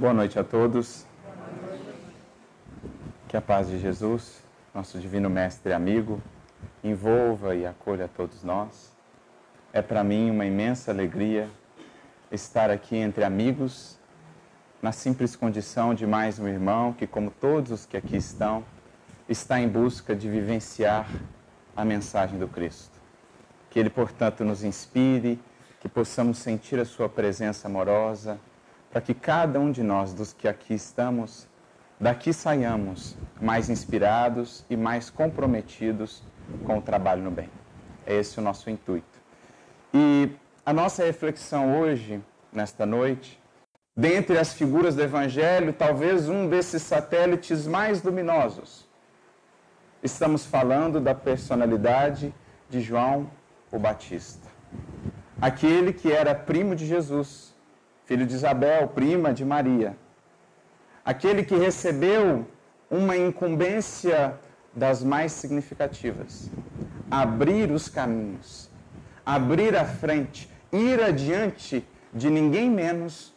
Boa noite a todos. Que a paz de Jesus, nosso divino mestre e amigo, envolva e acolha a todos nós. É para mim uma imensa alegria estar aqui entre amigos, na simples condição de mais um irmão que, como todos os que aqui estão, está em busca de vivenciar a mensagem do Cristo. Que ele, portanto, nos inspire, que possamos sentir a sua presença amorosa para que cada um de nós, dos que aqui estamos, daqui saiamos mais inspirados e mais comprometidos com o trabalho no bem. É esse o nosso intuito. E a nossa reflexão hoje, nesta noite, dentre as figuras do Evangelho, talvez um desses satélites mais luminosos. Estamos falando da personalidade de João o Batista, aquele que era primo de Jesus filho de Isabel, prima de Maria. Aquele que recebeu uma incumbência das mais significativas: abrir os caminhos, abrir a frente, ir adiante de ninguém menos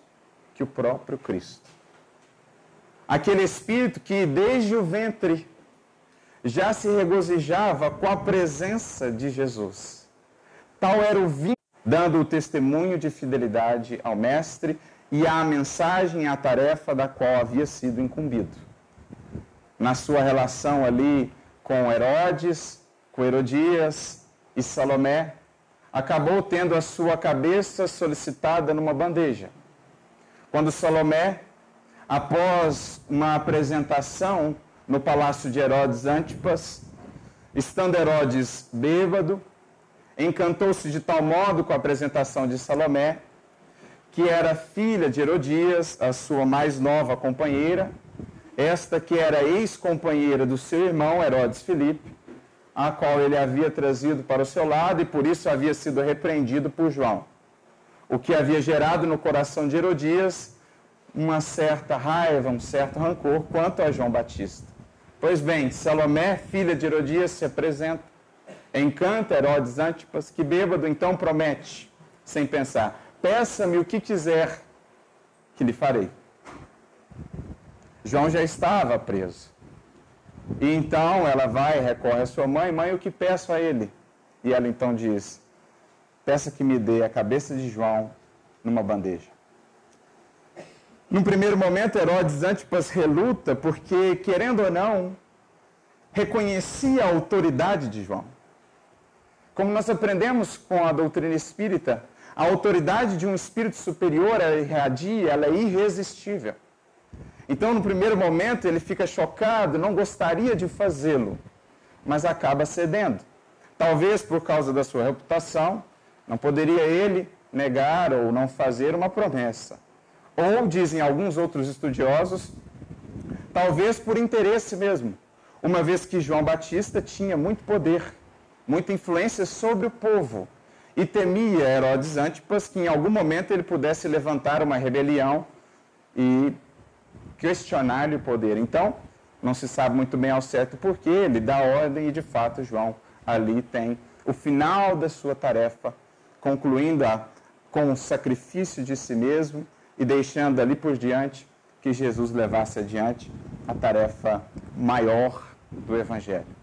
que o próprio Cristo. Aquele espírito que desde o ventre já se regozijava com a presença de Jesus. Tal era o vínculo dando o testemunho de fidelidade ao Mestre e à mensagem e à tarefa da qual havia sido incumbido. Na sua relação ali com Herodes, com Herodias e Salomé, acabou tendo a sua cabeça solicitada numa bandeja. Quando Salomé, após uma apresentação no palácio de Herodes Antipas, estando Herodes bêbado, encantou-se de tal modo com a apresentação de Salomé, que era filha de Herodias, a sua mais nova companheira, esta que era ex-companheira do seu irmão Herodes Filipe, a qual ele havia trazido para o seu lado e por isso havia sido repreendido por João. O que havia gerado no coração de Herodias uma certa raiva, um certo rancor quanto a João Batista. Pois bem, Salomé, filha de Herodias, se apresenta Encanta Herodes Antipas, que bêbado então promete, sem pensar: peça-me o que quiser, que lhe farei. João já estava preso. E então ela vai recorre à sua mãe: Mãe, o que peço a ele? E ela então diz: Peça que me dê a cabeça de João numa bandeja. Num primeiro momento, Herodes Antipas reluta, porque, querendo ou não, reconhecia a autoridade de João. Como nós aprendemos com a doutrina espírita, a autoridade de um espírito superior é irradia, ela é irresistível. Então, no primeiro momento, ele fica chocado, não gostaria de fazê-lo, mas acaba cedendo. Talvez por causa da sua reputação, não poderia ele negar ou não fazer uma promessa. Ou, dizem alguns outros estudiosos, talvez por interesse mesmo, uma vez que João Batista tinha muito poder muita influência sobre o povo. E temia Herodes Antipas que em algum momento ele pudesse levantar uma rebelião e questionar-lhe o poder. Então, não se sabe muito bem ao certo porquê, ele dá ordem e de fato João ali tem o final da sua tarefa, concluindo-a com o sacrifício de si mesmo e deixando ali por diante que Jesus levasse adiante a tarefa maior do Evangelho.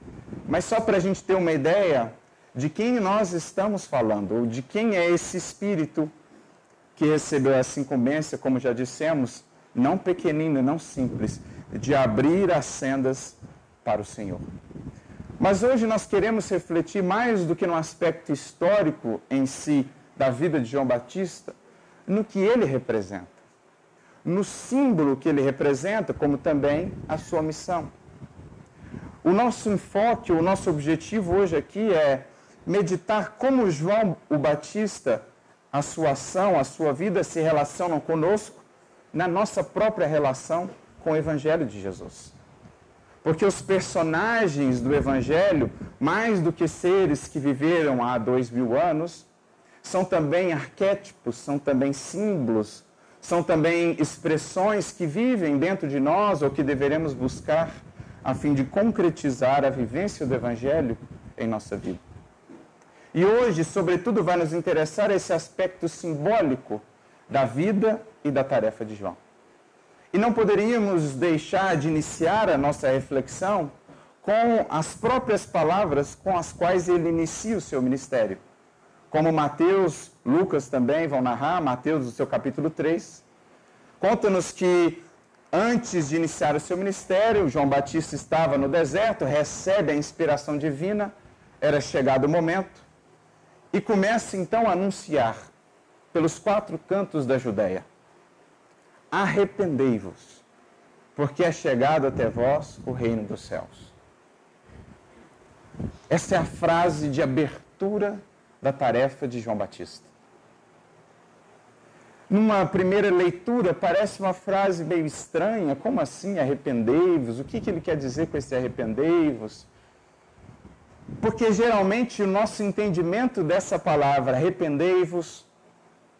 Mas só para a gente ter uma ideia de quem nós estamos falando, ou de quem é esse espírito que recebeu essa incumbência, como já dissemos, não pequenino, não simples, de abrir as sendas para o Senhor. Mas hoje nós queremos refletir mais do que no aspecto histórico em si da vida de João Batista, no que ele representa, no símbolo que ele representa, como também a sua missão. O nosso enfoque, o nosso objetivo hoje aqui é meditar como João o Batista, a sua ação, a sua vida se relacionam conosco na nossa própria relação com o Evangelho de Jesus. Porque os personagens do Evangelho, mais do que seres que viveram há dois mil anos, são também arquétipos, são também símbolos, são também expressões que vivem dentro de nós ou que deveremos buscar a fim de concretizar a vivência do Evangelho em nossa vida. E hoje, sobretudo, vai nos interessar esse aspecto simbólico da vida e da tarefa de João. E não poderíamos deixar de iniciar a nossa reflexão com as próprias palavras com as quais ele inicia o seu ministério. Como Mateus, Lucas também vão narrar, Mateus, no seu capítulo 3, conta-nos que antes de iniciar o seu ministério, João Batista estava no deserto, recebe a inspiração divina, era chegado o momento, e começa então a anunciar pelos quatro cantos da Judéia: Arrependei-vos, porque é chegado até vós o reino dos céus. Essa é a frase de abertura da tarefa de João Batista. Numa primeira leitura, parece uma frase meio estranha. Como assim, arrependei-vos? O que, que ele quer dizer com esse arrependei-vos? Porque geralmente o nosso entendimento dessa palavra, arrependei-vos,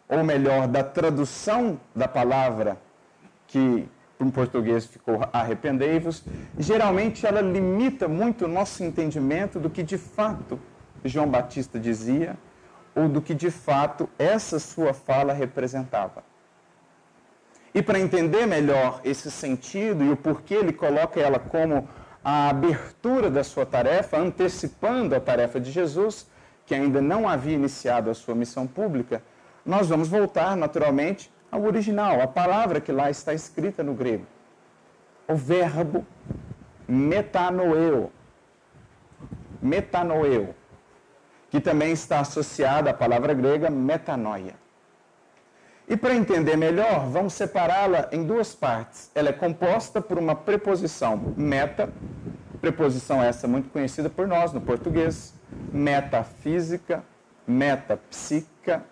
ou melhor, da tradução da palavra, que em português ficou arrependei-vos, geralmente ela limita muito o nosso entendimento do que de fato João Batista dizia ou do que de fato essa sua fala representava. E para entender melhor esse sentido e o porquê ele coloca ela como a abertura da sua tarefa, antecipando a tarefa de Jesus, que ainda não havia iniciado a sua missão pública, nós vamos voltar naturalmente ao original, a palavra que lá está escrita no grego. O verbo metanoeu. Metanoeu que também está associada à palavra grega metanoia. E para entender melhor, vamos separá-la em duas partes. Ela é composta por uma preposição meta, preposição essa muito conhecida por nós no português, metafísica, metapsíquica.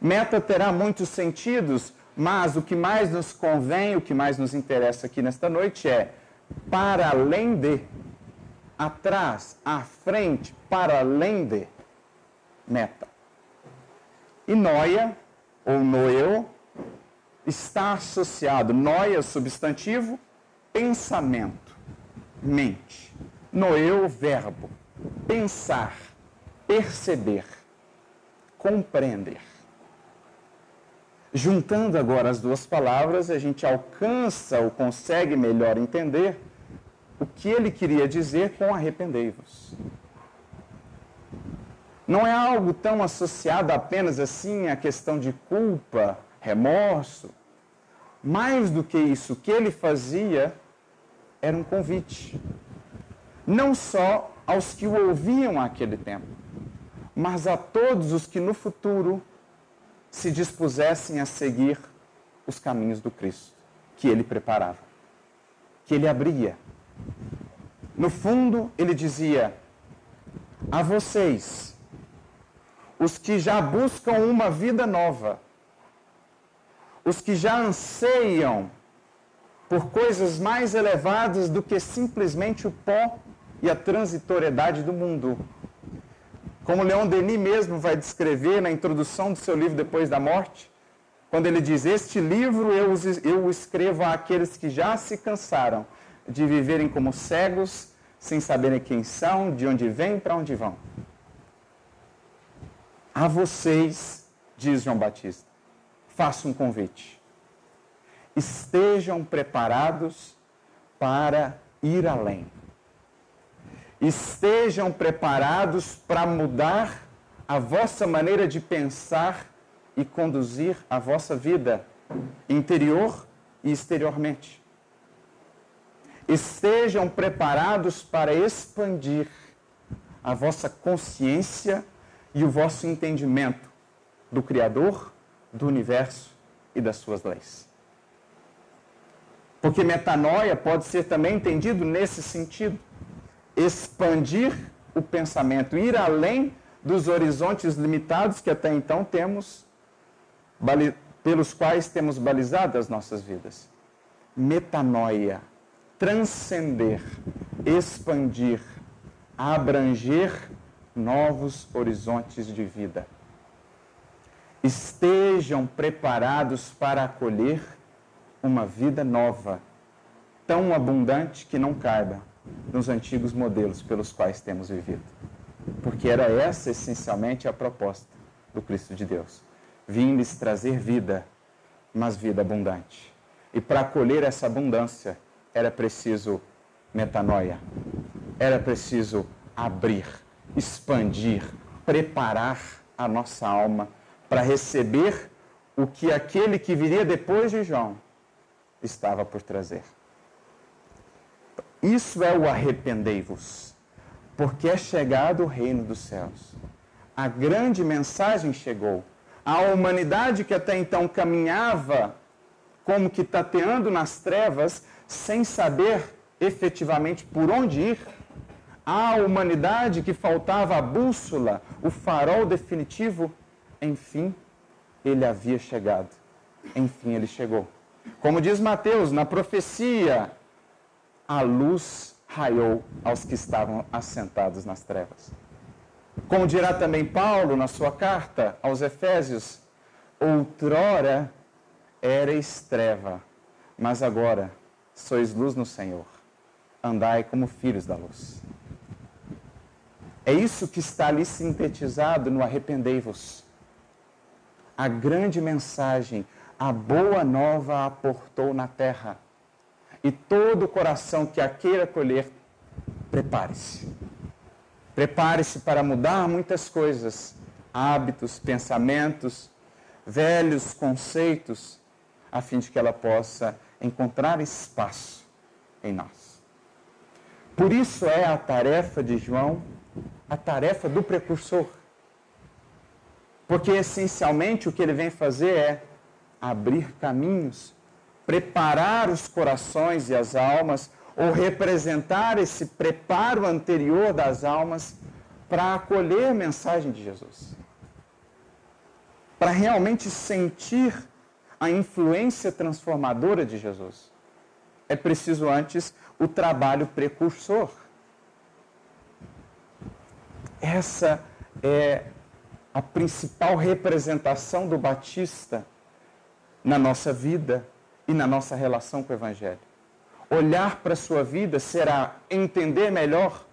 Meta terá muitos sentidos, mas o que mais nos convém, o que mais nos interessa aqui nesta noite é para além de atrás, à frente, para além de meta. E noia, ou noeu, está associado, noia, substantivo, pensamento, mente. Noeu, verbo, pensar, perceber, compreender. Juntando agora as duas palavras, a gente alcança ou consegue melhor entender o que ele queria dizer com arrependei-vos. Não é algo tão associado apenas assim à questão de culpa, remorso. Mais do que isso, o que ele fazia era um convite. Não só aos que o ouviam naquele tempo, mas a todos os que no futuro se dispusessem a seguir os caminhos do Cristo, que ele preparava, que ele abria, no fundo, ele dizia: a vocês, os que já buscam uma vida nova, os que já anseiam por coisas mais elevadas do que simplesmente o pó e a transitoriedade do mundo. Como Leon Denis mesmo vai descrever na introdução do seu livro Depois da Morte, quando ele diz: Este livro eu, o escrevo àqueles que já se cansaram de viverem como cegos, sem saberem quem são, de onde vêm, para onde vão. A vocês, diz João Batista, faço um convite. Estejam preparados para ir além. Estejam preparados para mudar a vossa maneira de pensar e conduzir a vossa vida interior e exteriormente estejam preparados para expandir a vossa consciência e o vosso entendimento do Criador, do universo e das suas leis. Porque metanoia pode ser também entendido nesse sentido: expandir o pensamento, ir além dos horizontes limitados que até então temos, pelos quais temos balizado as nossas vidas. Metanoia transcender, expandir, abranger novos horizontes de vida. Estejam preparados para acolher uma vida nova, tão abundante que não caiba nos antigos modelos pelos quais temos vivido. Porque era essa essencialmente a proposta do Cristo de Deus. Vim lhes trazer vida, mas vida abundante E para colher essa abundância, era preciso metanoia. Era preciso abrir, expandir, preparar a nossa alma para receber o que aquele que viria depois de João estava por trazer. Isso é o arrependei-vos, porque é chegado o reino dos céus. A grande mensagem chegou. A humanidade que até então caminhava como que tateando nas trevas, sem saber efetivamente por onde ir, a humanidade que faltava a bússola, o farol definitivo, enfim, ele havia chegado. Enfim, ele chegou. Como diz Mateus, na profecia, a luz raiou aos que estavam assentados nas trevas. Como dirá também Paulo na sua carta aos Efésios, outrora erais treva, mas agora sois luz no Senhor. Andai como filhos da luz. É isso que está ali sintetizado no arrependei-vos. A grande mensagem, a boa nova aportou na terra. E todo coração que a queira colher, prepare-se. Prepare-se para mudar muitas coisas, hábitos, pensamentos, velhos conceitos, a fim de que ela possa encontrar espaço em nós. Por isso é a tarefa de João, a tarefa do precursor. Porque essencialmente o que ele vem fazer é abrir caminhos, preparar os corações e as almas, ou representar esse preparo anterior das almas para acolher a mensagem de Jesus. Para realmente sentir a influência transformadora de Jesus. É preciso antes o trabalho precursor. Essa é a principal representação do Batista na nossa vida e na nossa relação com o Evangelho. Olhar para a sua vida será entender melhor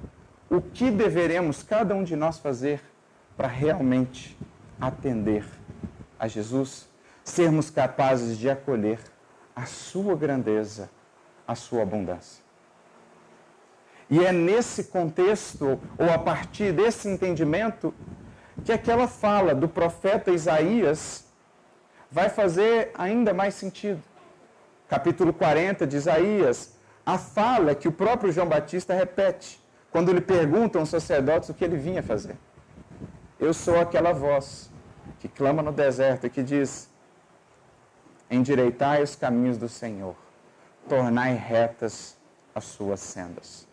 o que deveremos cada um de nós fazer para realmente atender a Jesus sermos capazes de acolher a sua grandeza, a sua abundância. E é nesse contexto, ou a partir desse entendimento, que aquela fala do profeta Isaías vai fazer ainda mais sentido. Capítulo 40 de Isaías, a fala que o próprio João Batista repete, quando lhe perguntam os sacerdotes o que ele vinha fazer. Eu sou aquela voz que clama no deserto e que diz: endireitai os caminhos do Senhor, tornai retas as suas sendas.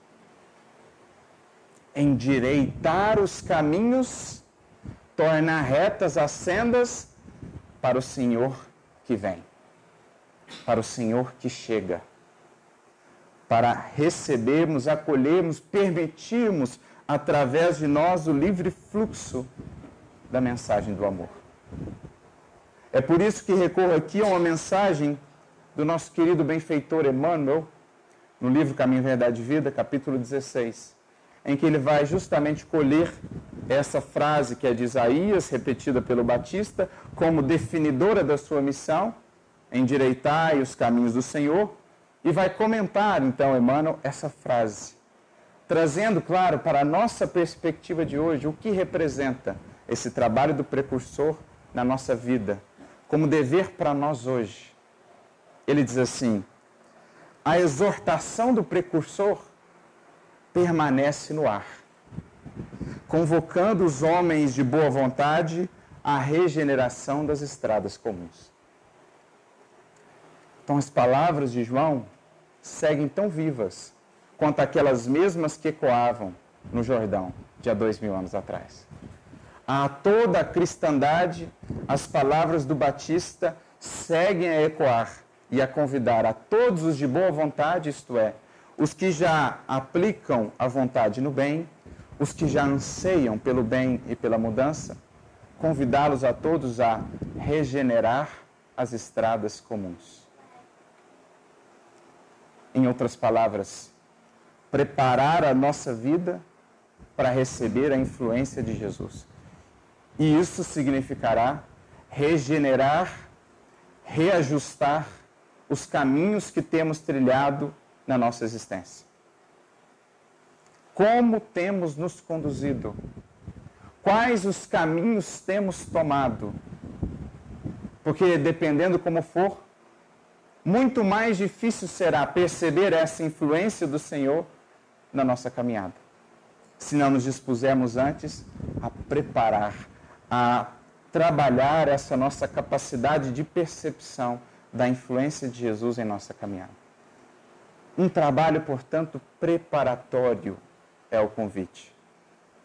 Endireitar os caminhos, tornar retas as sendas para o Senhor que vem, para o Senhor que chega, para recebermos, acolhermos, permitirmos através de nós o livre fluxo da mensagem do amor. É por isso que recorro aqui a uma mensagem do nosso querido benfeitor Emmanuel, no livro Caminho, Verdade e Vida, capítulo 16, em que ele vai justamente colher essa frase que é de Isaías, repetida pelo Batista, como definidora da sua missão, endireitai os caminhos do Senhor, e vai comentar, então, Emmanuel, essa frase, trazendo, claro, para a nossa perspectiva de hoje, o que representa esse trabalho do precursor na nossa vida, como dever para nós hoje. Ele diz assim: a exortação do precursor permanece no ar, convocando os homens de boa vontade à regeneração das estradas comuns. Então, as palavras de João seguem tão vivas quanto aquelas mesmas que ecoavam no Jordão, de há dois mil anos atrás a toda a cristandade, as palavras do Batista seguem a ecoar e a convidar a todos os de boa vontade, isto é, os que já aplicam a vontade no bem, os que já anseiam pelo bem e pela mudança, convidá-los a todos a regenerar as estradas comuns. Em outras palavras, preparar a nossa vida para receber a influência de Jesus. E isso significará regenerar, reajustar os caminhos que temos trilhado na nossa existência. Como temos nos conduzido? Quais os caminhos temos tomado? Porque dependendo como for, muito mais difícil será perceber essa influência do Senhor na nossa caminhada. Se não nos dispusermos antes a preparar, a trabalhar essa nossa capacidade de percepção da influência de Jesus em nossa caminhada. Um trabalho, portanto, preparatório é o convite.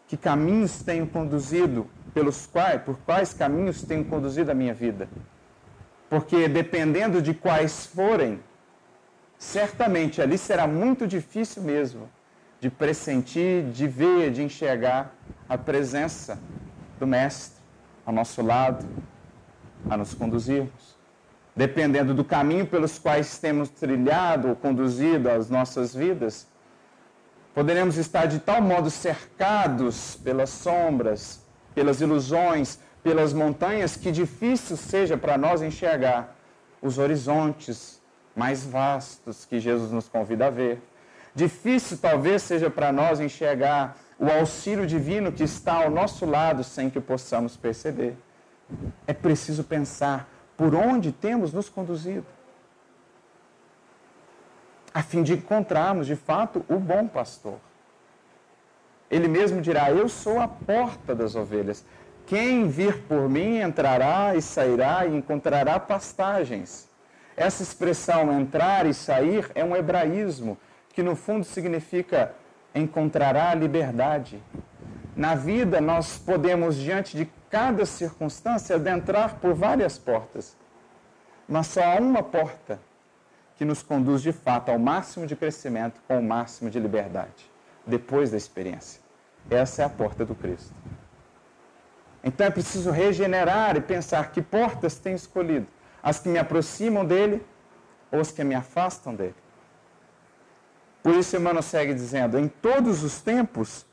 Que caminhos tenho conduzido, pelos quais, por quais caminhos tenho conduzido a minha vida? Porque dependendo de quais forem, certamente ali será muito difícil mesmo de pressentir, de ver, de enxergar a presença do Mestre ao nosso lado, a nos conduzirmos. Dependendo do caminho pelos quais temos trilhado ou conduzido as nossas vidas, poderemos estar de tal modo cercados pelas sombras, pelas ilusões, pelas montanhas, que difícil seja para nós enxergar os horizontes mais vastos que Jesus nos convida a ver. Difícil talvez seja para nós enxergar o auxílio divino que está ao nosso lado sem que possamos perceber. É preciso pensar por onde temos nos conduzido, a fim de encontrarmos de fato o bom pastor. Ele mesmo dirá: Eu sou a porta das ovelhas. Quem vir por mim entrará e sairá e encontrará pastagens. Essa expressão entrar e sair é um hebraísmo que no fundo significa encontrará liberdade. Na vida, nós podemos, diante de cada circunstância, adentrar por várias portas, mas só há uma porta que nos conduz de fato ao máximo de crescimento com o máximo de liberdade, depois da experiência. Essa é a porta do Cristo. Então é preciso regenerar e pensar que portas tenho escolhido: as que me aproximam dele ou as que me afastam dele. Por isso, Emmanuel segue dizendo: em todos os tempos,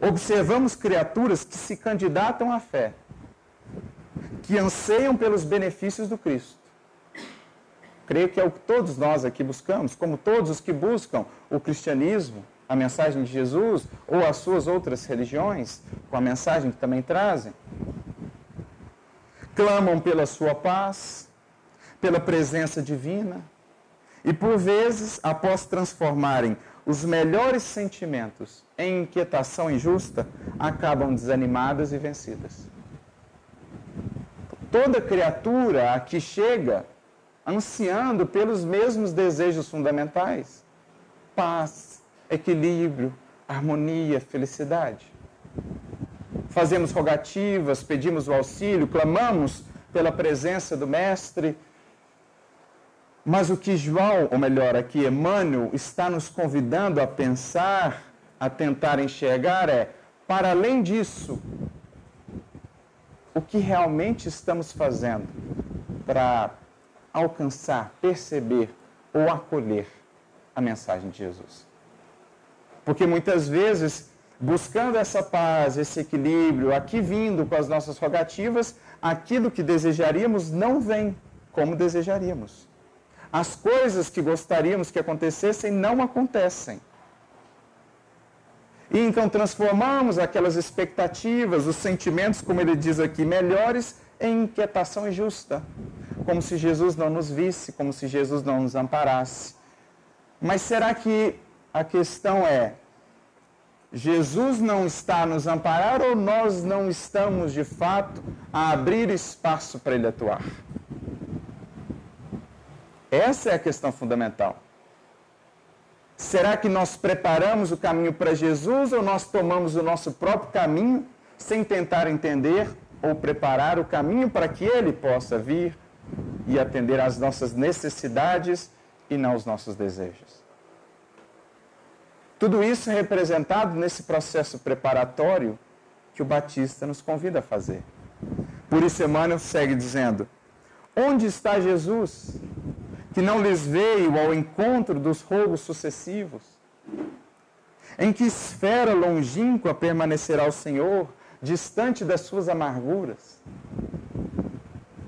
observamos criaturas que se candidatam à fé, que anseiam pelos benefícios do Cristo. Creio que é o que todos nós aqui buscamos, como todos os que buscam o cristianismo, a mensagem de Jesus, ou as suas outras religiões, com a mensagem que também trazem. Clamam pela sua paz, pela presença divina, e por vezes, após transformarem os melhores sentimentos em inquietação injusta, acabam desanimadas e vencidas. Toda criatura aqui chega ansiando pelos mesmos desejos fundamentais: paz, equilíbrio, harmonia, felicidade. Fazemos rogativas, pedimos o auxílio, clamamos pela presença do Mestre mas o que João, ou melhor, aqui Emmanuel, está nos convidando a pensar, a tentar enxergar é, para além disso, o que realmente estamos fazendo para alcançar, perceber ou acolher a mensagem de Jesus. Porque muitas vezes, buscando essa paz, esse equilíbrio, aqui vindo com as nossas rogativas, aquilo que desejaríamos não vem como desejaríamos as coisas que gostaríamos que acontecessem não acontecem. E então transformamos aquelas expectativas, os sentimentos, como ele diz aqui, melhores, em inquietação injusta. Como se Jesus não nos visse, como se Jesus não nos amparasse. Mas será que a questão é: Jesus não está a nos amparar ou nós não estamos de fato a abrir espaço para ele atuar? Essa é a questão fundamental. Será que nós preparamos o caminho para Jesus ou nós tomamos o nosso próprio caminho sem tentar entender ou preparar o caminho para que ele possa vir e atender às nossas necessidades e não aos nossos desejos? Tudo isso é representado nesse processo preparatório que o Batista nos convida a fazer. Por isso, Emmanuel segue dizendo: Onde está Jesus? Que não lhes veio ao encontro dos rogos sucessivos? Em que esfera longínqua permanecerá o Senhor, distante das suas amarguras?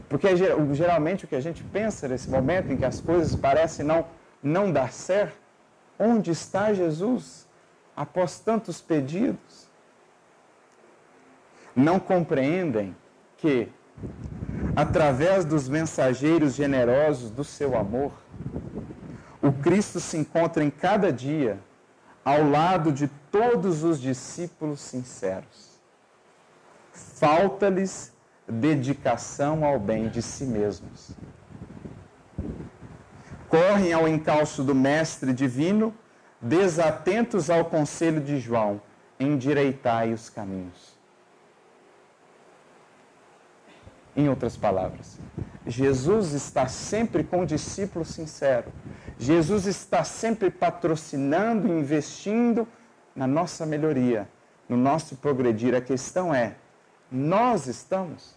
Porque geralmente o que a gente pensa nesse momento em que as coisas parecem não, não dar certo, onde está Jesus após tantos pedidos? Não compreendem que, através dos mensageiros generosos do seu amor, o Cristo se encontra em cada dia ao lado de todos os discípulos sinceros. Falta-lhes dedicação ao bem de si mesmos. Correm ao encalço do Mestre Divino, desatentos ao conselho de João, endireitai os caminhos. Em outras palavras, Jesus está sempre com o discípulo sincero. Jesus está sempre patrocinando, investindo na nossa melhoria, no nosso progredir. A questão é: nós estamos?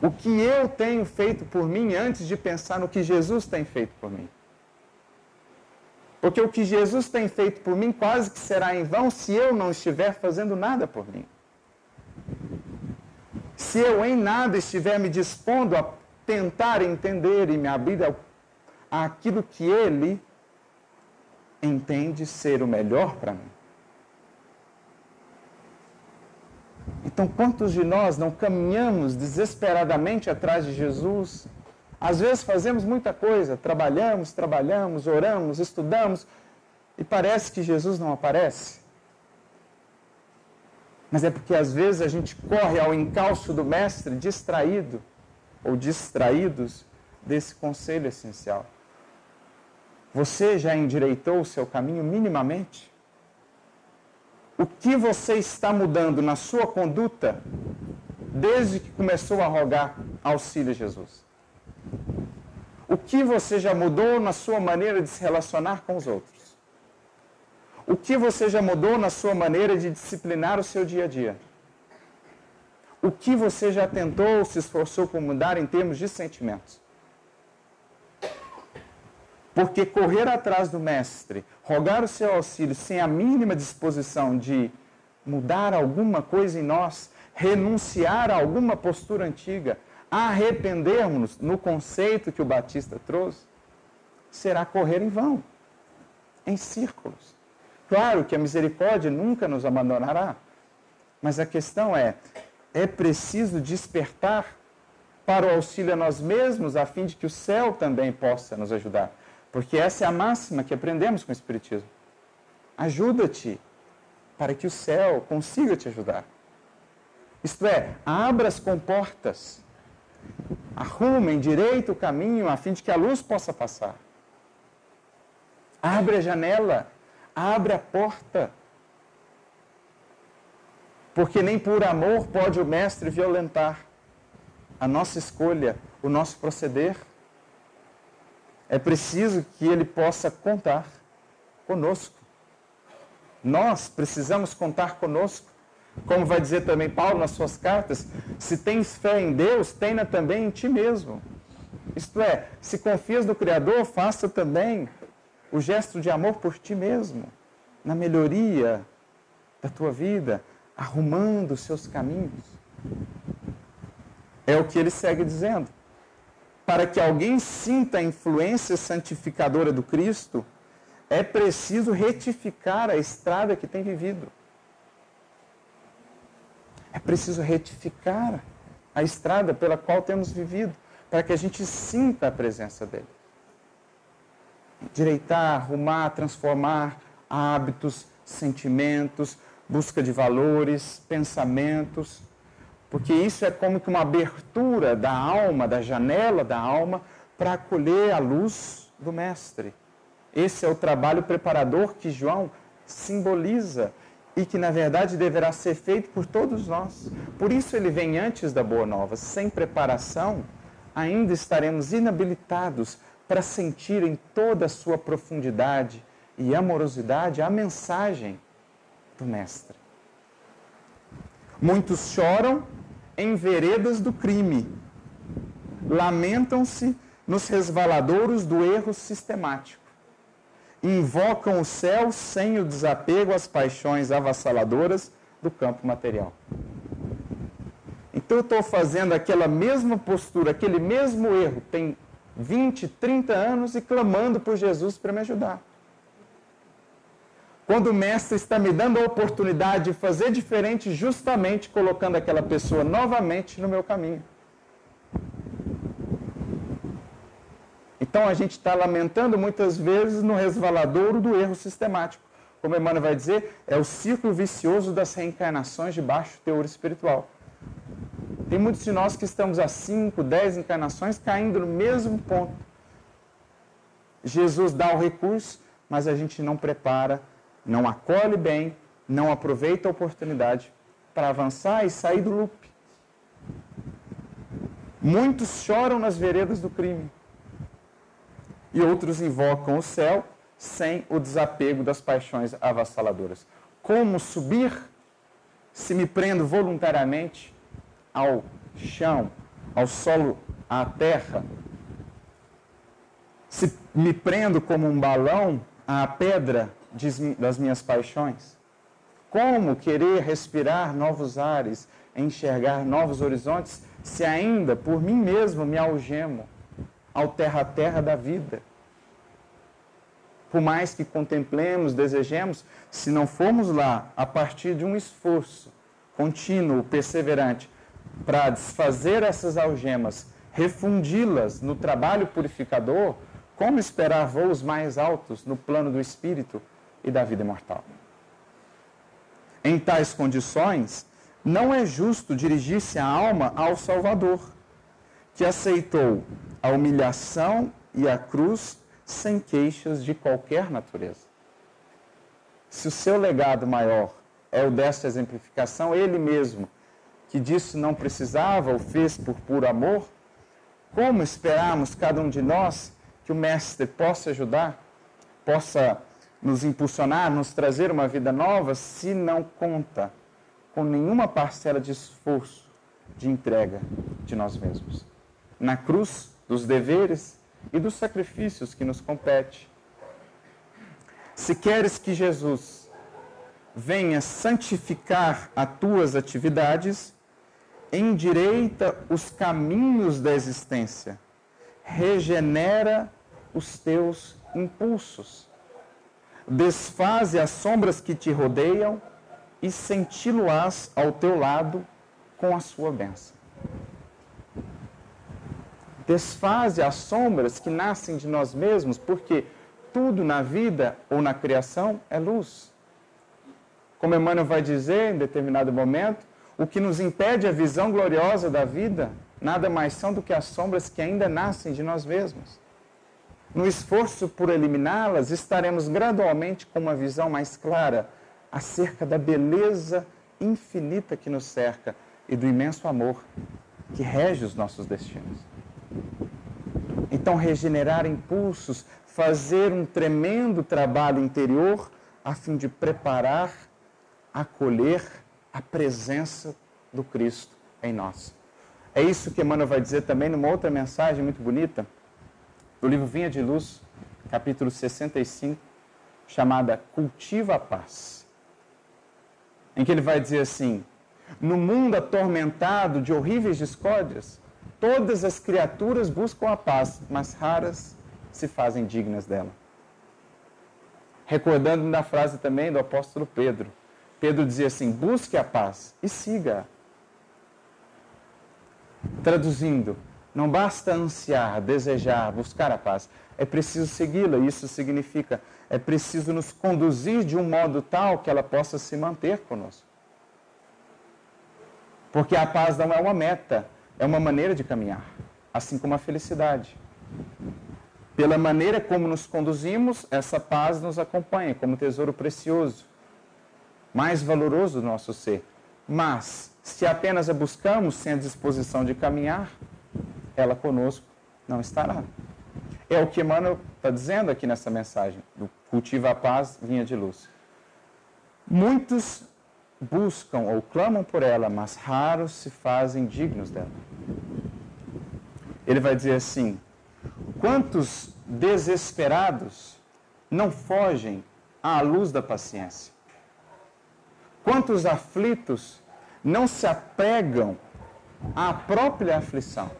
O que eu tenho feito por mim antes de pensar no que Jesus tem feito por mim? Porque o que Jesus tem feito por mim quase que será em vão se eu não estiver fazendo nada por mim. Se eu em nada estiver me dispondo a tentar entender e me abrir aquilo que Ele entende ser o melhor para mim. Então, quantos de nós não caminhamos desesperadamente atrás de Jesus? Às vezes fazemos muita coisa, trabalhamos, trabalhamos, oramos, estudamos, e parece que Jesus não aparece. Mas é porque às vezes a gente corre ao encalço do Mestre distraído ou distraídos desse conselho essencial. Você já endireitou o seu caminho minimamente? O que você está mudando na sua conduta desde que começou a rogar auxílio a Jesus? O que você já mudou na sua maneira de se relacionar com os outros? O que você já mudou na sua maneira de disciplinar o seu dia a dia? O que você já tentou, se esforçou por mudar em termos de sentimentos? Porque correr atrás do mestre, rogar o seu auxílio sem a mínima disposição de mudar alguma coisa em nós, renunciar a alguma postura antiga, arrependermos no conceito que o Batista trouxe, será correr em vão, em círculos. Claro que a misericórdia nunca nos abandonará, mas a questão é: é preciso despertar para o auxílio a nós mesmos, a fim de que o céu também possa nos ajudar. Porque essa é a máxima que aprendemos com o Espiritismo. Ajuda-te para que o céu consiga te ajudar. Isto é, abra as comportas, arrume, endireita o caminho a fim de que a luz possa passar. Abre a janela, abre a porta. Porque nem por amor pode o Mestre violentar a nossa escolha, o nosso proceder é preciso que ele possa contar conosco. Nós precisamos contar conosco. Como vai dizer também Paulo nas suas cartas, se tens fé em Deus, tenha também em ti mesmo. Isto é, se confias no Criador, faça também o gesto de amor por ti mesmo, na melhoria da tua vida, arrumando os seus caminhos. É o que ele segue dizendo para que alguém sinta a influência santificadora do Cristo, é preciso retificar a estrada que tem vivido. É preciso retificar a estrada pela qual temos vivido, para que a gente sinta a presença dele. Direitar, arrumar, transformar hábitos, sentimentos, busca de valores, pensamentos porque isso é como que uma abertura da alma, da janela da alma, para acolher a luz do Mestre. Esse é o trabalho preparador que João simboliza e que, na verdade, deverá ser feito por todos nós. Por isso ele vem antes da Boa Nova. Sem preparação, ainda estaremos inabilitados para sentir em toda a sua profundidade e amorosidade a mensagem do Mestre. Muitos choram em veredas do crime. Lamentam-se nos resvaladouros do erro sistemático. Invocam o céu sem o desapego às paixões avassaladoras do campo material. Então eu estou fazendo aquela mesma postura, aquele mesmo erro, tem 20, 30 anos e clamando por Jesus para me ajudar. Quando o mestre está me dando a oportunidade de fazer diferente, justamente colocando aquela pessoa novamente no meu caminho. Então a gente está lamentando muitas vezes no resvaladouro do erro sistemático. Como Emmanuel vai dizer, é o círculo vicioso das reencarnações de baixo teor espiritual. Tem muitos de nós que estamos há 5, 10 encarnações caindo no mesmo ponto. Jesus dá o recurso, mas a gente não prepara, não acolhe bem, não aproveita a oportunidade para avançar e sair do loop. Muitos choram nas veredas do crime e outros invocam o céu sem o desapego das paixões avassaladoras. Como subir se me prendo voluntariamente ao chão, ao solo, à terra? Se me prendo como um balão à pedra das minhas paixões? Como querer respirar novos ares, enxergar novos horizontes, se ainda por mim mesmo me algemo ao terra-terra da vida? Por mais que contemplemos, desejemos, se não formos lá a partir de um esforço contínuo, perseverante, para desfazer essas algemas, refundi-las no trabalho purificador, como esperar voos mais altos no plano do espírito e da vida imortal? Em tais condições, não é justo dirigir-se a alma ao Salvador, que aceitou a humilhação e a cruz sem queixas de qualquer natureza. Se o seu legado maior é o desta exemplificação, ele mesmo, que disso não precisava, o fez por puro amor, como esperamos cada um de nós que o Mestre possa ajudar, possa nos impulsionar, nos trazer uma vida nova, se não conta com nenhuma parcela de esforço, de entrega de nós mesmos? Na cruz dos deveres e dos sacrifícios que nos compete. Se queres que Jesus venha santificar as tuas atividades, endireita os caminhos da existência, regenera os teus impulsos, desfaze as sombras que te rodeiam e senti-lo-ás ao teu lado com a sua bênção desfaze as sombras que nascem de nós mesmos, porque tudo na vida ou na criação é luz. Como Emmanuel vai dizer em determinado momento, o que nos impede a visão gloriosa da vida nada mais são do que as sombras que ainda nascem de nós mesmos. No esforço por eliminá-las, estaremos gradualmente com uma visão mais clara acerca da beleza infinita que nos cerca e do imenso amor que rege os nossos destinos. Então, regenerar impulsos, fazer um tremendo trabalho interior a fim de preparar, acolher a presença do Cristo em nós. É isso que Emmanuel vai dizer também numa outra mensagem muito bonita, do livro Vinha de Luz, capítulo 65, chamada Cultiva a Paz. Em que ele vai dizer assim: No mundo atormentado de horríveis discórdias, Todas as criaturas buscam a paz, mas raras se fazem dignas dela. Recordando da frase também do apóstolo Pedro. Pedro dizia assim: busque a paz e siga. Traduzindo, não basta ansiar, desejar, buscar a paz, é preciso segui-la. Isso significa é preciso nos conduzir de um modo tal que ela possa se manter conosco. Porque a paz não é uma meta, é uma maneira de caminhar, assim como a felicidade. Pela maneira como nos conduzimos, essa paz nos acompanha como tesouro precioso, mais valoroso do nosso ser. Mas, se apenas a buscamos sem a disposição de caminhar, ela conosco não estará. É o que Emmanuel está dizendo aqui nessa mensagem, do cultiva a paz, vinha de luz. Muitos buscam ou clamam por ela, mas raros se fazem dignos dela. Ele vai dizer assim: quantos desesperados não fogem à luz da paciência? Quantos aflitos não se apegam à própria aflição.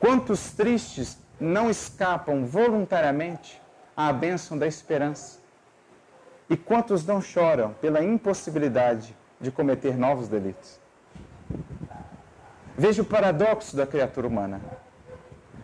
Quantos tristes não escapam voluntariamente à bênção da esperança? E quantos não choram pela impossibilidade de cometer novos delitos? Veja o paradoxo da criatura humana.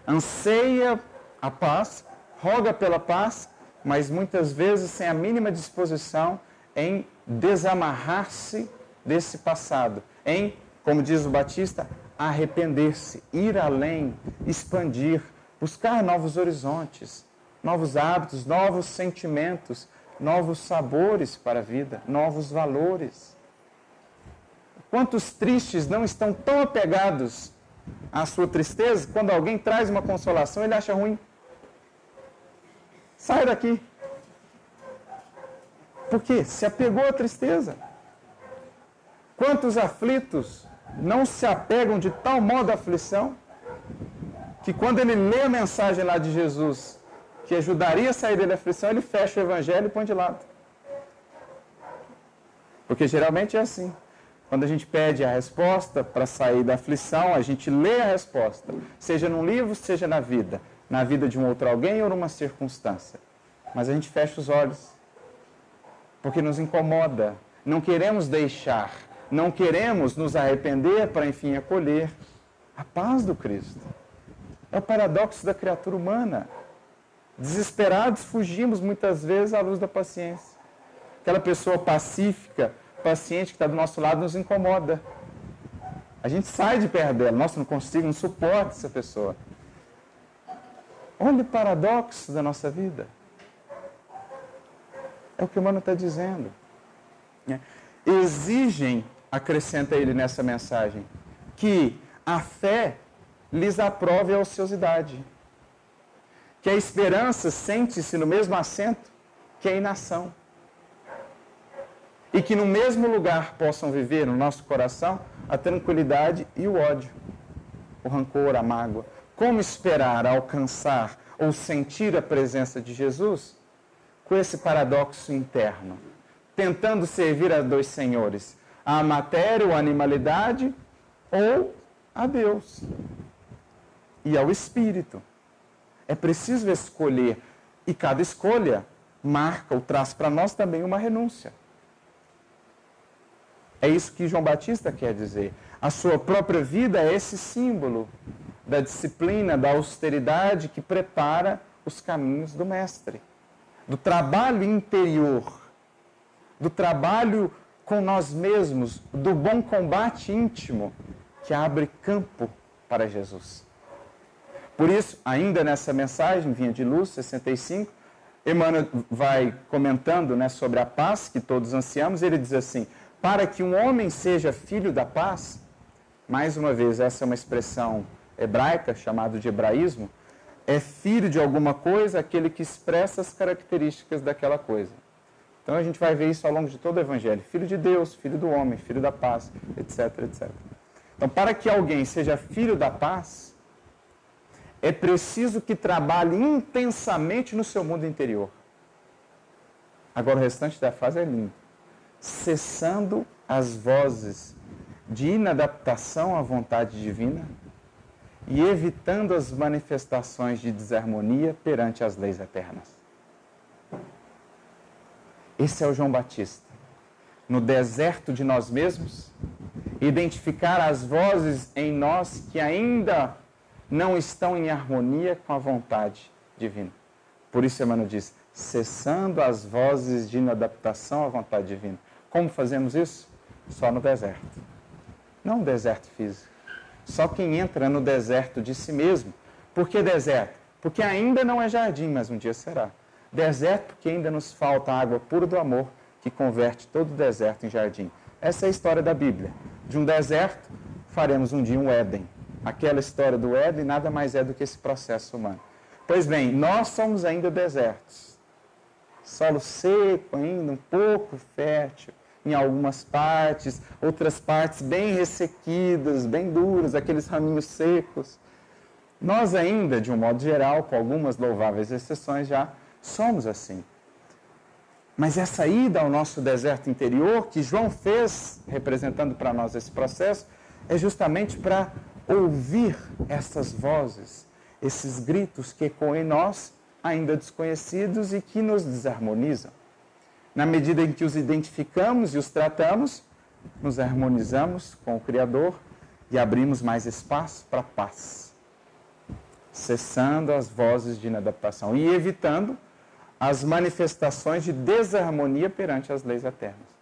Anseia a paz, roga pela paz, mas muitas vezes sem a mínima disposição em desamarrar-se desse passado, em, como diz o Batista, arrepender-se, ir além, expandir, buscar novos horizontes, novos hábitos, novos sentimentos, novos sabores para a vida, novos valores. Quantos tristes não estão tão apegados à sua tristeza, quando alguém traz uma consolação, ele acha ruim. Sai daqui. Por quê? Se apegou à tristeza. Quantos aflitos não se apegam de tal modo à aflição que quando ele lê a mensagem lá de Jesus, que ajudaria a sair da aflição, ele fecha o evangelho e põe de lado. Porque geralmente é assim. Quando a gente pede a resposta para sair da aflição, a gente lê a resposta, seja num livro, seja na vida, na vida de um outro alguém ou numa circunstância. Mas a gente fecha os olhos, porque nos incomoda. Não queremos deixar, não queremos nos arrepender para enfim acolher a paz do Cristo. É o paradoxo da criatura humana. Desesperados, fugimos muitas vezes à luz da paciência. Aquela pessoa pacífica, paciente que está do nosso lado nos incomoda. A gente sai de perto dela. Nossa, não consigo, não suporto essa pessoa. Olha o paradoxo da nossa vida. É o que o Mano está dizendo. É. Exigem, acrescenta ele nessa mensagem, que a fé lhes aprove a ociosidade. Que a esperança sente-se no mesmo assento que a inação. E que no mesmo lugar possam viver no nosso coração a tranquilidade e o ódio, o rancor, a mágoa. Como esperar alcançar ou sentir a presença de Jesus com esse paradoxo interno, tentando servir a dois senhores, a matéria ou a animalidade ou a Deus? e ao espírito. É preciso escolher e cada escolha marca ou traz para nós também uma renúncia. É isso que João Batista quer dizer. A sua própria vida é esse símbolo da disciplina, da austeridade que prepara os caminhos do Mestre, do trabalho interior, do trabalho com nós mesmos, do bom combate íntimo que abre campo para Jesus. Por isso, ainda nessa mensagem, Vinha de Luz, 65, Emmanuel vai comentando né, sobre a paz que todos ansiamos, ele diz assim: para que um homem seja filho da paz, mais uma vez, essa é uma expressão hebraica, chamada de hebraísmo, é filho de alguma coisa aquele que expressa as características daquela coisa. Então a gente vai ver isso ao longo de todo o Evangelho: filho de Deus, filho do homem, filho da paz, etc, etc. Então, para que alguém seja filho da paz, é preciso que trabalhe intensamente no seu mundo interior. Agora, o restante da frase é lindo. Cessando as vozes de inadaptação à vontade divina e evitando as manifestações de desarmonia perante as leis eternas. Esse é o João Batista. No deserto de nós mesmos, identificar as vozes em nós que ainda não estão em harmonia com a vontade divina. Por isso, Emmanuel diz: cessando as vozes de inadaptação à vontade divina. Como fazemos isso? Só no deserto. Não no deserto físico. Só quem entra no deserto de si mesmo. Por que deserto? Porque ainda não é jardim, mas um dia será. Deserto porque ainda nos falta a água pura do amor que converte todo o deserto em jardim. Essa é a história da Bíblia. De um deserto, faremos um dia um Éden aquela história do Éden nada mais é do que esse processo humano. Pois bem, nós somos ainda desertos. Solo seco ainda, um pouco fértil em algumas partes, outras partes bem ressequidas, bem duras, aqueles raminhos secos. Nós ainda, de um modo geral, com algumas louváveis exceções já, somos assim. Mas essa ida ao nosso deserto interior, que João fez, representando para nós esse processo, é justamente para ouvir essas vozes, esses gritos que ecoam em nós, ainda desconhecidos e que nos desarmonizam. Na medida em que os identificamos e os tratamos, nos harmonizamos com o Criador e abrimos mais espaço para a paz, cessando as vozes de inadaptação e evitando as manifestações de desarmonia perante as leis eternas.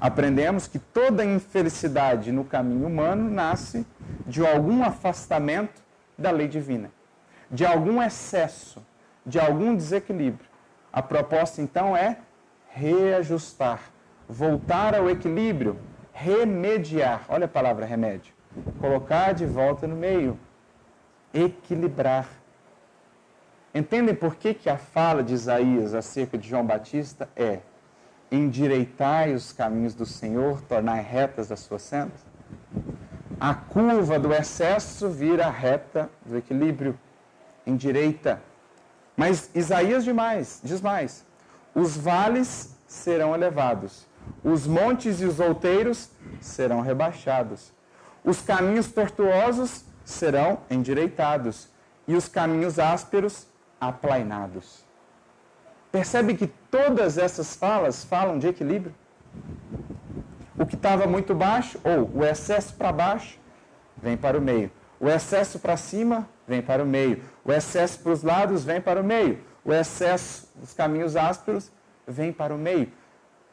Aprendemos que toda infelicidade no caminho humano nasce de algum afastamento da lei divina, de algum excesso, de algum desequilíbrio. A proposta então é reajustar, voltar ao equilíbrio, remediar. Olha a palavra remédio. Colocar de volta no meio. Equilibrar. Entendem por que, que a fala de Isaías acerca de João Batista é endireitai os caminhos do Senhor, tornai retas as suas sendas? A curva do excesso vira a reta do equilíbrio, endireita. Mas Isaías demais, diz mais: os vales serão elevados, os montes e os outeiros serão rebaixados, os caminhos tortuosos serão endireitados, e os caminhos ásperos aplainados. Percebe que todas essas falas falam de equilíbrio? O que estava muito baixo, ou o excesso para baixo, vem para o meio. O excesso para cima, vem para o meio. O excesso para os lados, vem para o meio. O excesso dos caminhos ásperos, vem para o meio.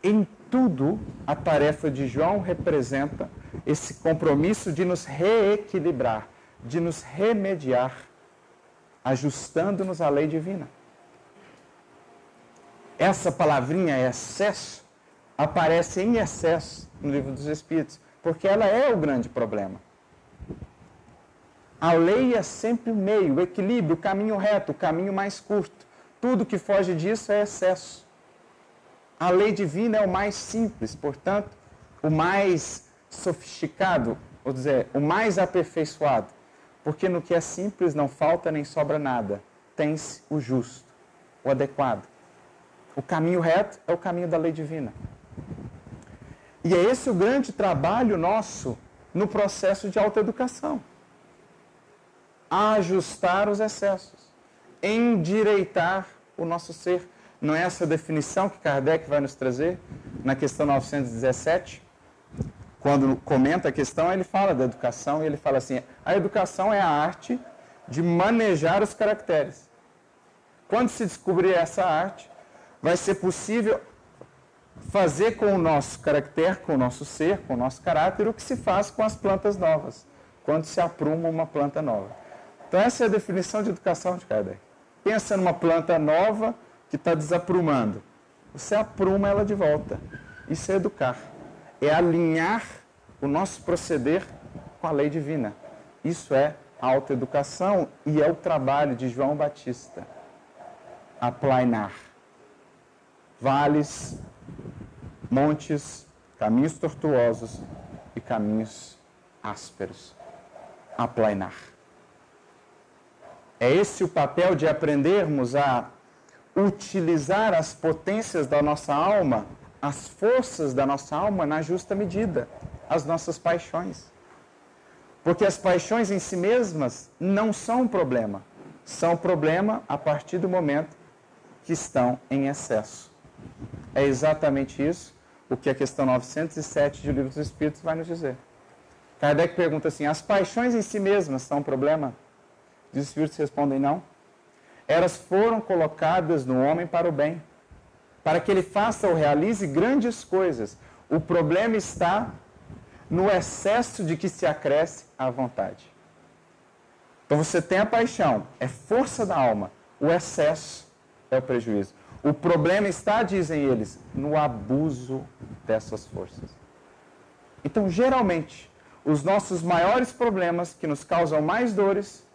Em tudo, a tarefa de João representa esse compromisso de nos reequilibrar, de nos remediar, ajustando-nos à lei divina essa palavrinha excesso aparece em excesso no livro dos Espíritos, porque ela é o grande problema. A lei é sempre o meio, o equilíbrio, o caminho reto, o caminho mais curto. Tudo que foge disso é excesso. A lei divina é o mais simples, portanto, o mais sofisticado, ou dizer, o mais aperfeiçoado. Porque no que é simples não falta nem sobra nada. Tem-se o justo, o adequado. O caminho reto é o caminho da lei divina. E é esse o grande trabalho nosso no processo de autoeducação. Ajustar os excessos, endireitar o nosso ser. Não é essa definição que Kardec vai nos trazer na questão 917? Quando comenta a questão, ele fala da educação e ele fala assim: a educação é a arte de manejar os caracteres. Quando se descobrir essa arte, vai ser possível fazer com o nosso caractere, com o nosso ser, com o nosso caráter, o que se faz com as plantas novas, quando se apruma uma planta nova. Então, essa é a definição de educação de Kardec. Pensa numa planta nova que está desaprumando. Você apruma ela de volta. Isso é educar. É alinhar o nosso proceder com a lei divina. Isso é autoeducação e é o trabalho de João Batista. Aplainar vales, montes, caminhos tortuosos e caminhos ásperos. Aplainar. É esse o papel de aprendermos a utilizar as potências da nossa alma, as forças da nossa alma na justa medida, as nossas paixões. Porque as paixões em si mesmas não são um problema, são problema a partir do momento que estão em excesso. É exatamente isso o que a questão 907 de Livro dos Espíritos vai nos dizer. Kardec pergunta assim: as paixões em si mesmas são um problema? Os Espíritos respondem: não. Elas foram colocadas no homem para o bem, para que ele faça ou realize grandes coisas. O problema está no excesso de que se acresce à vontade. Então você tem a paixão, é força da alma. O excesso é o prejuízo. O problema está, dizem eles, no abuso dessas forças. Então, geralmente, os nossos maiores problemas que nos causam mais dores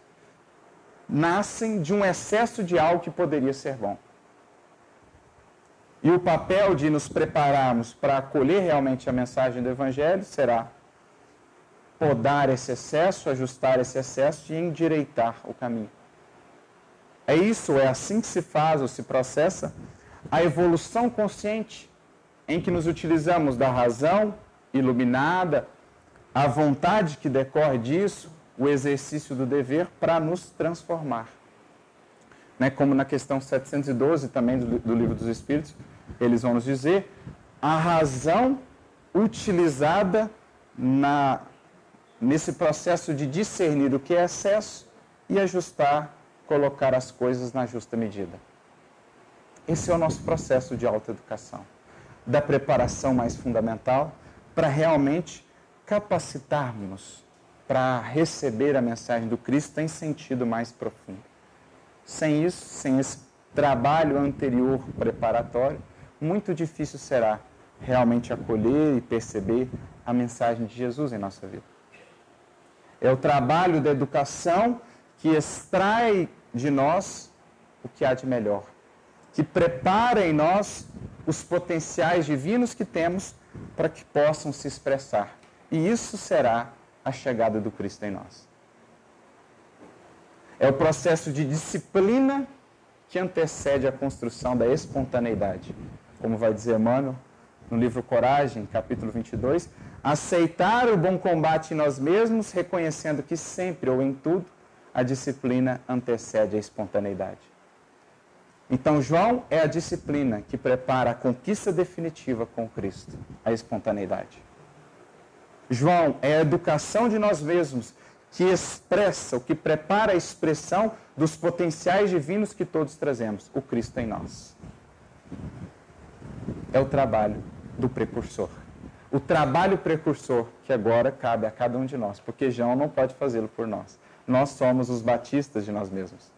nascem de um excesso de algo que poderia ser bom. E o papel de nos prepararmos para acolher realmente a mensagem do Evangelho será podar esse excesso, ajustar esse excesso e endireitar o caminho. É isso, é assim que se faz ou se processa a evolução consciente, em que nos utilizamos da razão iluminada a vontade que decorre disso, o exercício do dever para nos transformar. Né? Como na questão 712 também do, do Livro dos Espíritos, eles vão nos dizer a razão utilizada na, nesse processo de discernir o que é excesso e ajustar, colocar as coisas na justa medida. Esse é o nosso processo de autoeducação, da preparação mais fundamental para realmente capacitarmos para receber a mensagem do Cristo em sentido mais profundo. Sem isso, sem esse trabalho anterior preparatório, muito difícil será realmente acolher e perceber a mensagem de Jesus em nossa vida. É o trabalho da educação que extrai de nós o que há de melhor, que prepara em nós os potenciais divinos que temos para que possam se expressar. E isso será a chegada do Cristo em nós. É o processo de disciplina que antecede a construção da espontaneidade. Como vai dizer Emmanuel no livro Coragem, capítulo 22, aceitar o bom combate em nós mesmos, reconhecendo que sempre ou em tudo a disciplina antecede a espontaneidade. Então, João é a disciplina que prepara a conquista definitiva com Cristo, a espontaneidade. João é a educação de nós mesmos que expressa, o que prepara a expressão dos potenciais divinos que todos trazemos, o Cristo em nós. É o trabalho do precursor. O trabalho precursor que agora cabe a cada um de nós, porque João não pode fazê-lo por nós. Nós somos os batistas de nós mesmos.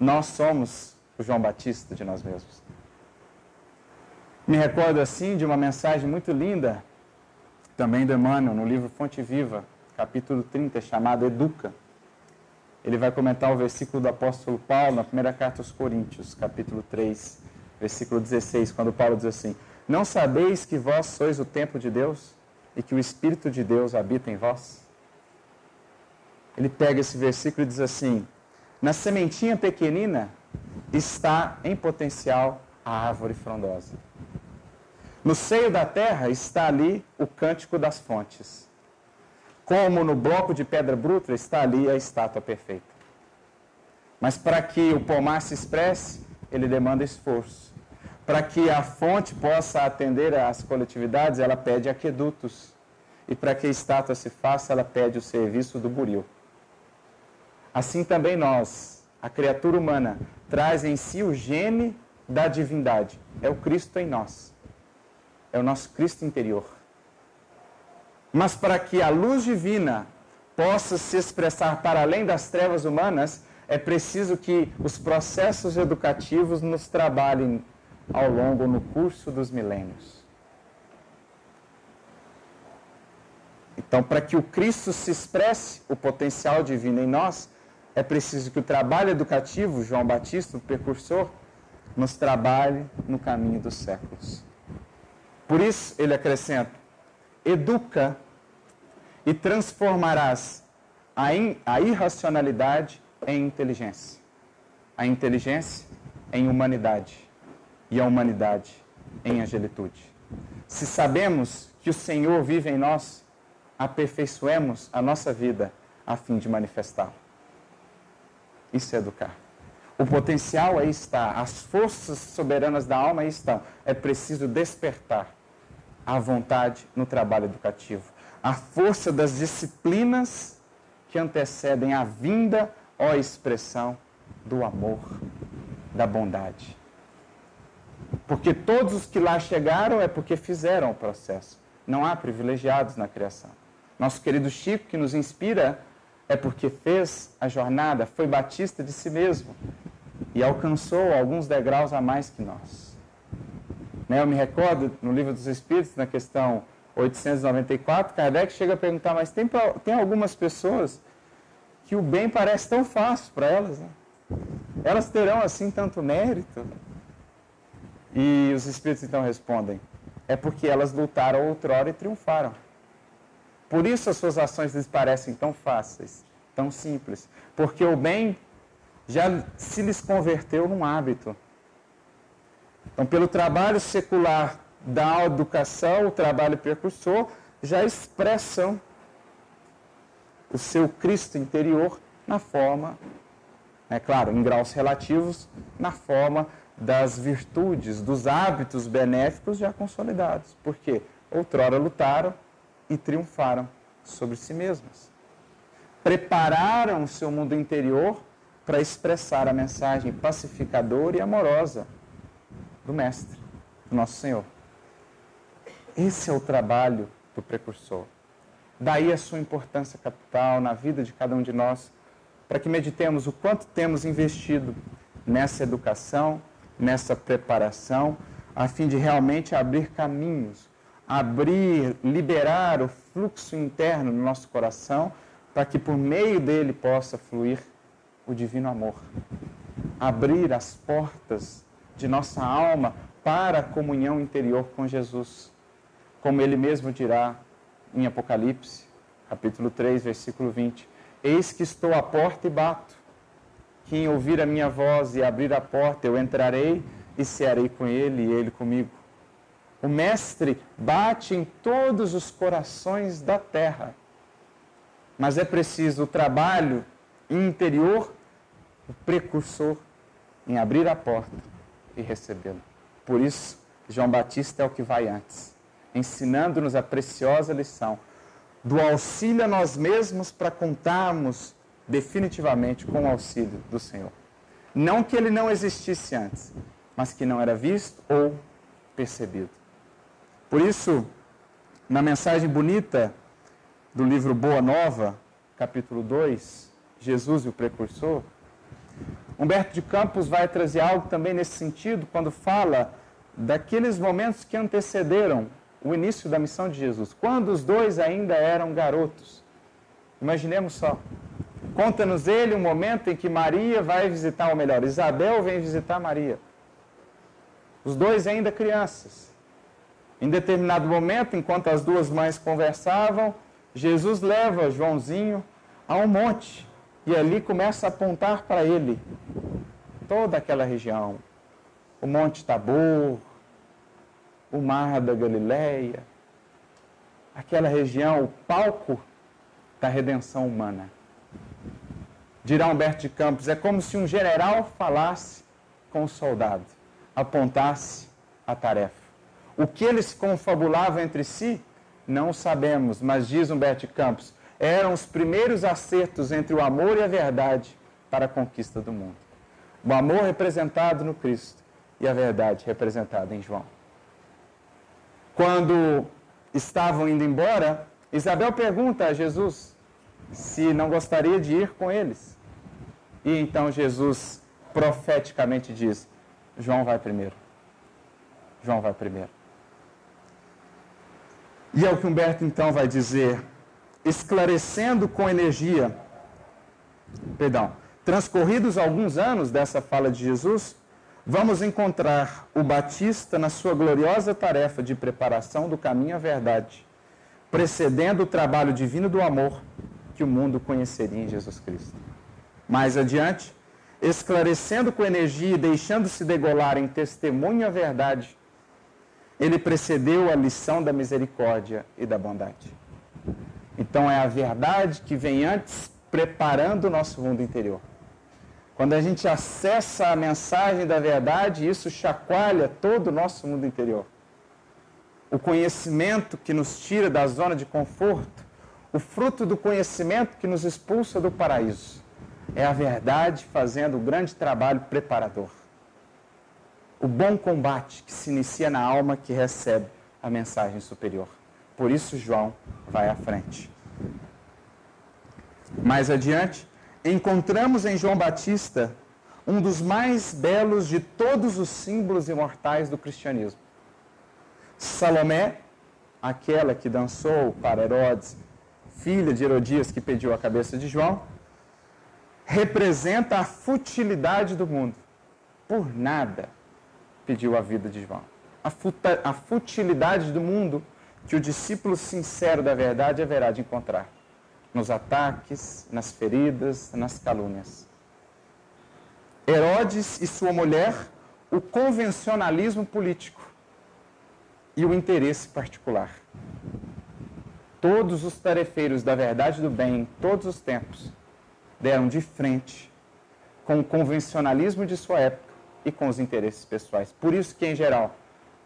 Nós somos o João Batista de nós mesmos. Me recordo assim de uma mensagem muito linda, também do Emmanuel, no livro Fonte Viva, capítulo 30, chamado Educa. Ele vai comentar o versículo do apóstolo Paulo na primeira carta aos Coríntios, capítulo 3, versículo 16, quando Paulo diz assim: Não sabeis que vós sois o templo de Deus e que o Espírito de Deus habita em vós? Ele pega esse versículo e diz assim: Na sementinha pequenina está em potencial a árvore frondosa. No seio da terra está ali o cântico das fontes como no bloco de pedra bruta está ali a estátua perfeita. Mas para que o pomar se expresse, ele demanda esforço. Para que a fonte possa atender às coletividades, ela pede aquedutos. E para que a estátua se faça, ela pede o serviço do buril. Assim também nós, a criatura humana, traz em si o gene da divindade. É o Cristo em nós. É o nosso Cristo interior. Mas para que a luz divina possa se expressar para além das trevas humanas, é preciso que os processos educativos nos trabalhem ao longo no curso dos milênios. Então, para que o Cristo se expresse, o potencial divino em nós, é preciso que o trabalho educativo, João Batista, o precursor, nos trabalhe no caminho dos séculos. Por isso, ele acrescenta: educa e transformarás a, a irracionalidade em inteligência, a inteligência em humanidade e a humanidade em angelitude. Se sabemos que o Senhor vive em nós, aperfeiçoemos a nossa vida a fim de manifestá-lo. Isso é educar. O potencial aí está, as forças soberanas da alma aí estão. É preciso despertar a vontade no trabalho educativo a força das disciplinas que antecedem a vinda ou expressão do amor, da bondade. Porque todos os que lá chegaram é porque fizeram o processo. Não há privilegiados na criação. Nosso querido Chico, que nos inspira, é porque fez a jornada, foi batista de si mesmo e alcançou alguns degraus a mais que nós. Né, eu me recordo no Livro dos Espíritos, na questão 894, Kardec chega a perguntar, mas tem, tem algumas pessoas que o bem parece tão fácil para elas, né? Elas terão assim tanto mérito? E os espíritos então respondem: é porque elas lutaram outrora e triunfaram. Por isso as suas ações lhes parecem tão fáceis, tão simples, porque o bem já se lhes converteu num hábito. Então, pelo trabalho secular da educação, o trabalho precursor, já expressam o seu Cristo interior na forma, é claro, em graus relativos, na forma das virtudes, dos hábitos benéficos já consolidados. Porque outrora lutaram e triunfaram sobre si mesmas. Prepararam o seu mundo interior para expressar a mensagem pacificadora e amorosa do Mestre, do nosso Senhor. Esse é o trabalho do precursor. Daí a sua importância capital na vida de cada um de nós, para que meditemos o quanto temos investido nessa educação, nessa preparação, a fim de realmente abrir caminhos, abrir, liberar o fluxo interno no nosso coração, para que por meio dele possa fluir o divino amor. Abrir as portas de nossa alma para a comunhão interior com Jesus. Como ele mesmo dirá em Apocalipse, capítulo 3, versículo 20: Eis que estou à porta e bato. Quem ouvir a minha voz e abrir a porta, eu entrarei e cearei com ele e ele comigo. O Mestre bate em todos os corações da terra. Mas é preciso o trabalho interior, o precursor, em abrir a porta e recebê-lo. Por isso, João Batista é o que vai antes, ensinando-nos a preciosa lição do auxílio a nós mesmos para contarmos definitivamente com o auxílio do Senhor. Não que ele não existisse antes, mas que não era visto ou percebido. Por isso, na mensagem bonita do livro Boa Nova, capítulo 2, Jesus e o Precursor, Humberto de Campos vai trazer algo também nesse sentido, quando fala daqueles momentos que antecederam o início da missão de Jesus, quando os dois ainda eram garotos. Imaginemos só. Conta-nos ele um momento em que Maria vai visitar, ou melhor, Isabel vem visitar Maria. Os dois ainda crianças. Em determinado momento, enquanto as duas mães conversavam, Jesus leva Joãozinho a um monte e ali começa a apontar para ele toda aquela região. O Monte Tabor, o Mar da Galileia, aquela região, o palco da redenção humana. Dirá Humberto de Campos, é como se um general falasse com o soldado, apontasse a tarefa. O que eles confabulavam entre si, não sabemos, mas diz Humberto de Campos, eram os primeiros acertos entre o amor e a verdade para a conquista do mundo. O amor representado no Cristo e a verdade representada em João. Quando estavam indo embora, Isabel pergunta a Jesus se não gostaria de ir com eles. E então Jesus profeticamente diz: João vai primeiro. João vai primeiro. E é o que Humberto então vai dizer, esclarecendo com energia, perdão, transcorridos alguns anos dessa fala de Jesus, vamos encontrar o Batista na sua gloriosa tarefa de preparação do caminho à verdade, precedendo o trabalho divino do amor que o mundo conheceria em Jesus Cristo. Mais adiante, esclarecendo com energia e deixando-se degolar em testemunho a verdade, ele precedeu a lição da misericórdia e da bondade. Então é a verdade que vem antes preparando o nosso mundo interior. Quando a gente acessa a mensagem da verdade, isso chacoalha todo o nosso mundo interior. O conhecimento que nos tira da zona de conforto, o fruto do conhecimento que nos expulsa do paraíso é a verdade fazendo o grande trabalho preparador. O bom combate que se inicia na alma que recebe a mensagem superior. Por isso, João vai à frente. Mais adiante, encontramos em João Batista um dos mais belos de todos os símbolos imortais do cristianismo. Salomé, aquela que dançou para Herodes, filha de Herodias que pediu a cabeça de João, representa a futilidade do mundo. Por nada pediu a vida de João. A, futilidade do mundo que o discípulo sincero da verdade haverá de encontrar nos ataques, nas feridas, nas calúnias. Herodes e sua mulher, o convencionalismo político e o interesse particular. Todos os tarefeiros da verdade do bem, em todos os tempos, deram de frente com o convencionalismo de sua época e com os interesses pessoais. Por isso que, em geral,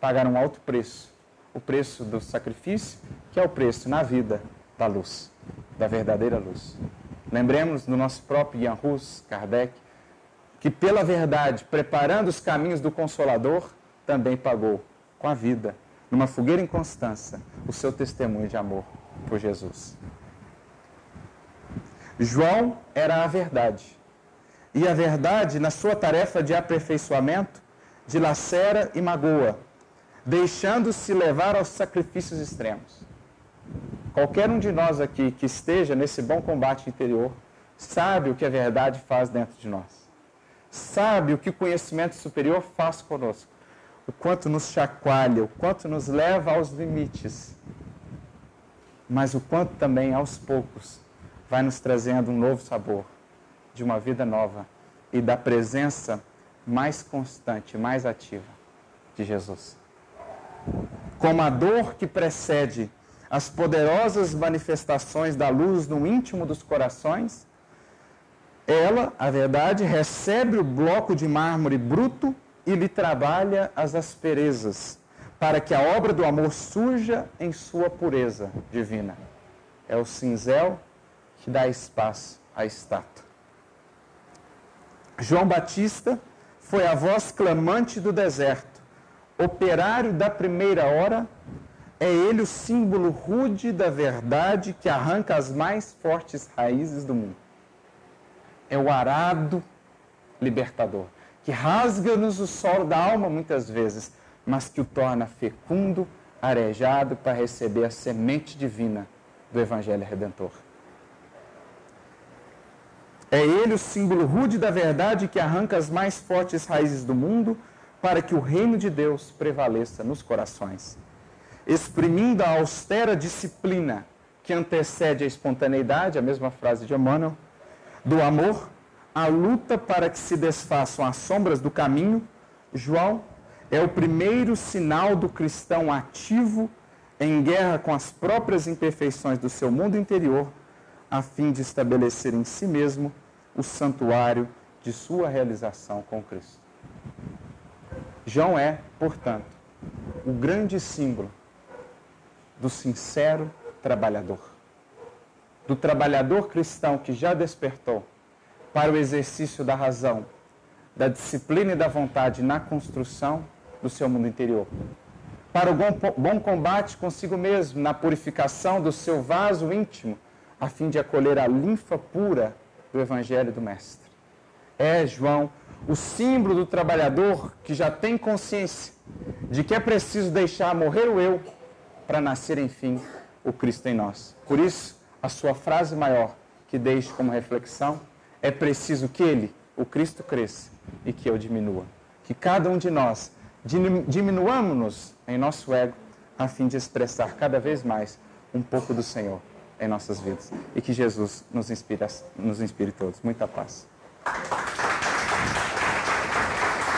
pagaram alto preço. O preço do sacrifício, que é o preço na vida da luz, da verdadeira luz. Lembremos do nosso próprio Jan Hus, Kardec, que pela verdade, preparando os caminhos do Consolador, também pagou com a vida, numa fogueira inconstância, o seu testemunho de amor por Jesus. João era a verdade. E a verdade, na sua tarefa de aperfeiçoamento, dilacera e magoa, deixando-se levar aos sacrifícios extremos. Qualquer um de nós aqui que esteja nesse bom combate interior sabe o que a verdade faz dentro de nós. Sabe o que o conhecimento superior faz conosco. O quanto nos chacoalha, o quanto nos leva aos limites. Mas o quanto também, aos poucos, vai nos trazendo um novo sabor de uma vida nova e da presença mais constante, mais ativa de Jesus. Como a dor que precede as poderosas manifestações da luz no íntimo dos corações, ela, a verdade, recebe o bloco de mármore bruto e lhe trabalha as asperezas, para que a obra do amor surja em sua pureza divina. É o cinzel que dá espaço à estátua. João Batista foi a voz clamante do deserto, operário da primeira hora, é ele o símbolo rude da verdade que arranca as mais fortes raízes do mundo. É o arado libertador, que rasga-nos o solo da alma muitas vezes, mas que o torna fecundo, arejado para receber a semente divina do Evangelho Redentor. É ele o símbolo rude da verdade que arranca as mais fortes raízes do mundo para que o reino de Deus prevaleça nos corações. Exprimindo a austera disciplina que antecede a espontaneidade, a mesma frase de Emmanuel, do amor, a luta para que se desfaçam as sombras do caminho, João é o primeiro sinal do cristão ativo em guerra com as próprias imperfeições do seu mundo interior a fim de estabelecer em si mesmo o santuário de sua realização com Cristo. João é, portanto, o grande símbolo do sincero trabalhador, do trabalhador cristão que já despertou para o exercício da razão, da disciplina e da vontade na construção do seu mundo interior, para o bom combate consigo mesmo, na purificação do seu vaso íntimo a fim de acolher a linfa pura do Evangelho do Mestre. É, João, o símbolo do trabalhador que já tem consciência de que é preciso deixar morrer o eu para nascer, enfim, o Cristo em nós. Por isso, a sua frase maior que deixo como reflexão é preciso que ele, o Cristo, cresça e que eu diminua. Que cada um de nós diminuamos-nos em nosso ego a fim de expressar cada vez mais um pouco do Senhor em nossas vidas. E que Jesus nos inspire, nos inspire todos. Muita paz.